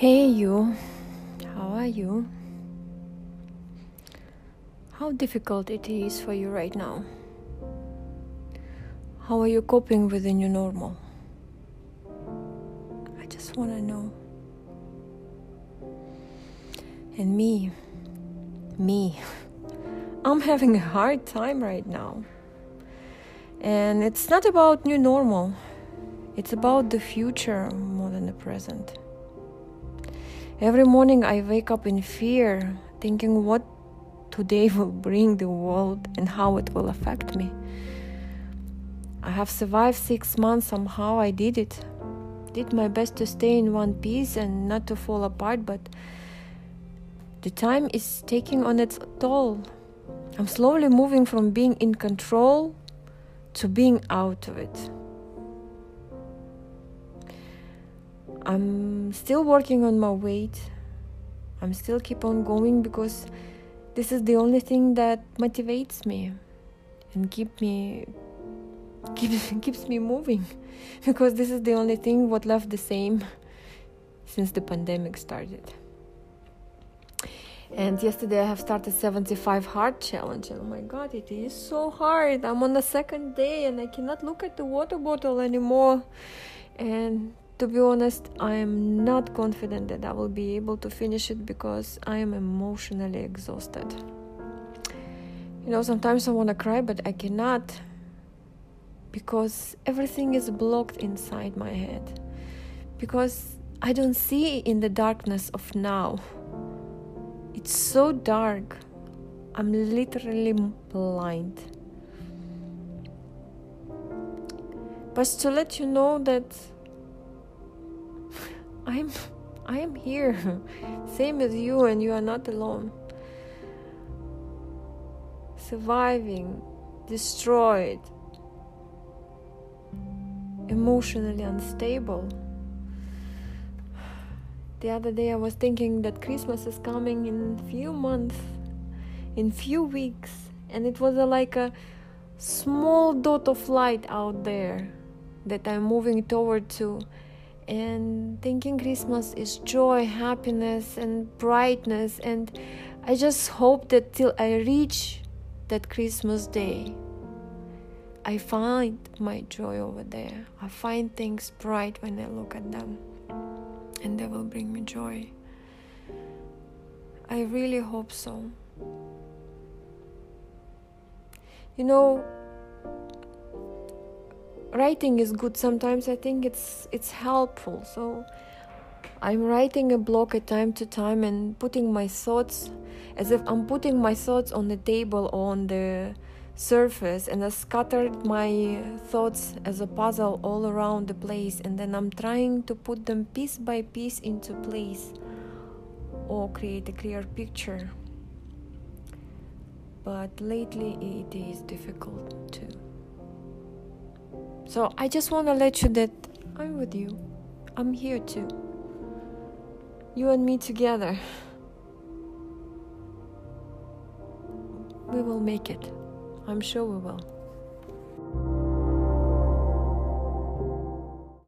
Hey, you. How are you? How difficult it is for you right now? How are you coping with the new normal? I just want to know. And me, me, I'm having a hard time right now. And it's not about new normal, it's about the future more than the present. Every morning I wake up in fear, thinking what today will bring the world and how it will affect me. I have survived six months, somehow I did it. Did my best to stay in one piece and not to fall apart, but the time is taking on its toll. I'm slowly moving from being in control to being out of it. I'm still working on my weight. I'm still keep on going because this is the only thing that motivates me and keep me keeps keeps me moving because this is the only thing what left the same since the pandemic started. And yesterday I have started 75 hard challenge. Oh my god, it is so hard. I'm on the second day and I cannot look at the water bottle anymore. And to be honest, I am not confident that I will be able to finish it because I am emotionally exhausted. You know, sometimes I want to cry, but I cannot because everything is blocked inside my head. Because I don't see in the darkness of now it's so dark. I'm literally blind. But to let you know that I'm I am here, same as you, and you are not alone. Surviving, destroyed, emotionally unstable the other day I was thinking that Christmas is coming in few months, in few weeks, and it was a, like a small dot of light out there that I'm moving toward to and thinking Christmas is joy, happiness and brightness and I just hope that till I reach that Christmas day I find my joy over there. I find things bright when I look at them and they will bring me joy. I really hope so. You know, writing is good sometimes i think it's it's helpful so i'm writing a blog at time to time and putting my thoughts as if i'm putting my thoughts on the table or on the surface and I scattered my thoughts as a puzzle all around the place and then I'm trying to put them piece by piece into place or create a clear picture. But lately it is difficult too. So I just want to let you that I'm with you. I'm here too. You and me together. We will make it. I'm sure we will.